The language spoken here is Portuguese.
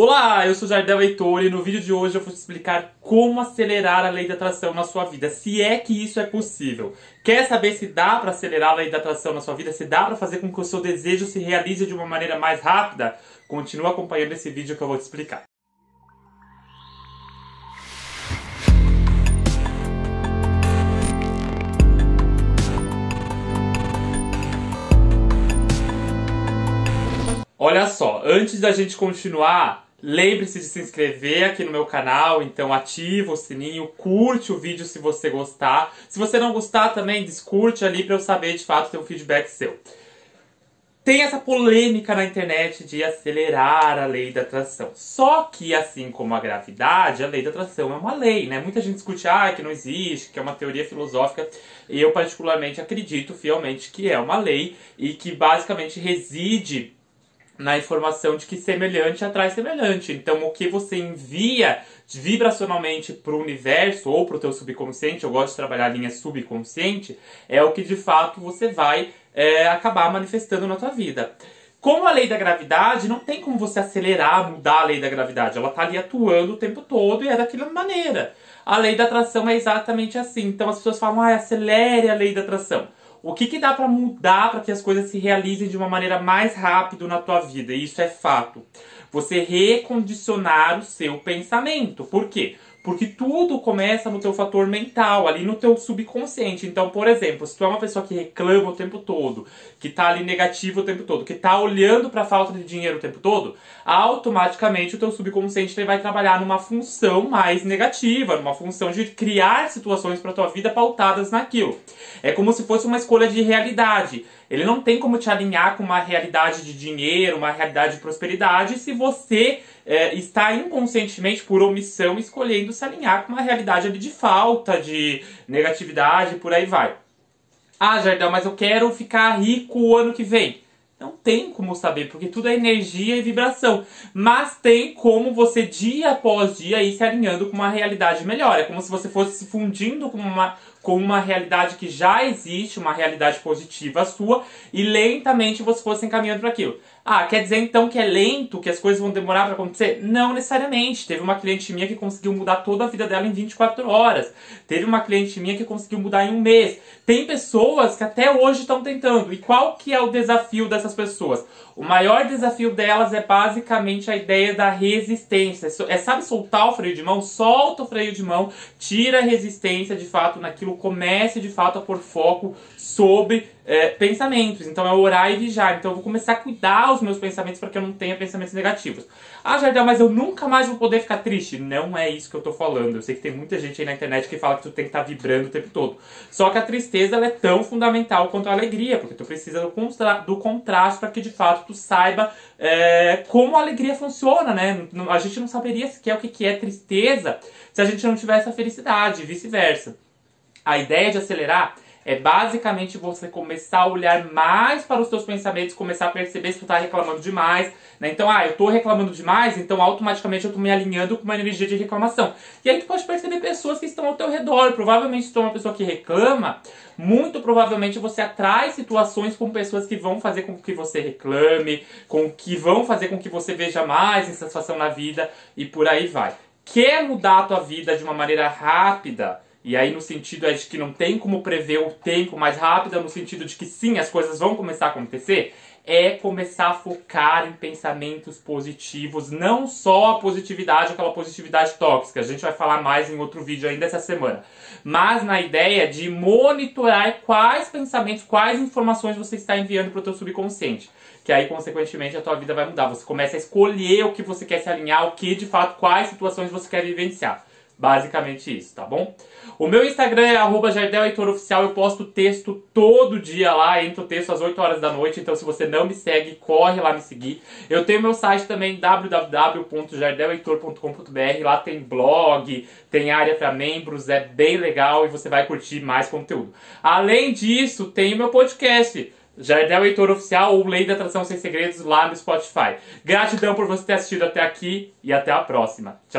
Olá, eu sou Jardel Heitor e no vídeo de hoje eu vou te explicar como acelerar a lei da atração na sua vida, se é que isso é possível. Quer saber se dá para acelerar a lei da atração na sua vida, se dá para fazer com que o seu desejo se realize de uma maneira mais rápida? Continua acompanhando esse vídeo que eu vou te explicar. Olha só, antes da gente continuar, Lembre-se de se inscrever aqui no meu canal, então ativa o sininho, curte o vídeo se você gostar. Se você não gostar também, descurte ali para eu saber de fato ter um feedback seu. Tem essa polêmica na internet de acelerar a lei da atração. Só que, assim como a gravidade, a lei da atração é uma lei, né? Muita gente discute ah, que não existe, que é uma teoria filosófica. Eu, particularmente, acredito fielmente que é uma lei e que basicamente reside na informação de que semelhante atrai semelhante. Então, o que você envia vibracionalmente para o universo ou para o teu subconsciente, eu gosto de trabalhar a linha subconsciente, é o que de fato você vai é, acabar manifestando na tua vida. Como a lei da gravidade, não tem como você acelerar, mudar a lei da gravidade. Ela está ali atuando o tempo todo e é daquela maneira. A lei da atração é exatamente assim. Então as pessoas falam, ah, acelere a lei da atração. O que, que dá para mudar para que as coisas se realizem de uma maneira mais rápida na tua vida? E isso é fato. Você recondicionar o seu pensamento. Por quê? Porque tudo começa no teu fator mental, ali no teu subconsciente. Então, por exemplo, se tu é uma pessoa que reclama o tempo todo, que tá ali negativo o tempo todo, que tá olhando para falta de dinheiro o tempo todo, automaticamente o teu subconsciente vai trabalhar numa função mais negativa, numa função de criar situações para tua vida pautadas naquilo. É como se fosse uma escolha de realidade. Ele não tem como te alinhar com uma realidade de dinheiro, uma realidade de prosperidade, se você é, está inconscientemente, por omissão, escolhendo se alinhar com uma realidade ali de falta, de negatividade, por aí vai. Ah, Jardel, mas eu quero ficar rico o ano que vem. Não tem como saber, porque tudo é energia e vibração. Mas tem como você, dia após dia, ir se alinhando com uma realidade melhor. É como se você fosse se fundindo com uma, com uma realidade que já existe, uma realidade positiva sua, e lentamente você fosse encaminhando para aquilo. Ah, quer dizer então que é lento, que as coisas vão demorar para acontecer? Não necessariamente. Teve uma cliente minha que conseguiu mudar toda a vida dela em 24 horas. Teve uma cliente minha que conseguiu mudar em um mês. Tem pessoas que até hoje estão tentando. E qual que é o desafio dessas pessoas? O maior desafio delas é basicamente a ideia da resistência. É, sabe, soltar o freio de mão? Solta o freio de mão, tira a resistência de fato naquilo, comece de fato a pôr foco sobre é, pensamentos. Então é orar e vigiar. Então eu vou começar a cuidar os meus pensamentos para que eu não tenha pensamentos negativos. Ah, Jardel, mas eu nunca mais vou poder ficar triste. Não é isso que eu tô falando. Eu sei que tem muita gente aí na internet que fala que tu tem que estar tá vibrando o tempo todo. Só que a tristeza é tão fundamental quanto a alegria, porque tu precisa do, contra do contraste para que de fato tu saiba é, como a alegria funciona, né? A gente não saberia sequer o que é tristeza se a gente não tivesse a felicidade e vice-versa. A ideia de acelerar é basicamente você começar a olhar mais para os seus pensamentos, começar a perceber se tu está reclamando demais. Né? Então, ah, eu estou reclamando demais, então automaticamente eu estou me alinhando com uma energia de reclamação. E aí tu pode perceber pessoas que estão ao teu redor. Provavelmente se tu é uma pessoa que reclama, muito provavelmente você atrai situações com pessoas que vão fazer com que você reclame, com que vão fazer com que você veja mais insatisfação na vida e por aí vai. Quer mudar a tua vida de uma maneira rápida? E aí no sentido é de que não tem como prever o tempo mais rápido, no sentido de que sim, as coisas vão começar a acontecer, é começar a focar em pensamentos positivos, não só a positividade, aquela positividade tóxica. A gente vai falar mais em outro vídeo ainda essa semana. Mas na ideia de monitorar quais pensamentos, quais informações você está enviando para o teu subconsciente. Que aí, consequentemente, a tua vida vai mudar. Você começa a escolher o que você quer se alinhar, o que de fato, quais situações você quer vivenciar. Basicamente isso, tá bom? O meu Instagram é arroba Oficial, eu posto texto todo dia lá, entro texto às 8 horas da noite, então se você não me segue, corre lá me seguir. Eu tenho meu site também, www.jardeleitor.com.br, lá tem blog, tem área para membros, é bem legal e você vai curtir mais conteúdo. Além disso, tem o meu podcast, Jardel Heitor Oficial ou Lei da Atração Sem Segredos lá no Spotify. Gratidão por você ter assistido até aqui e até a próxima. Tchau.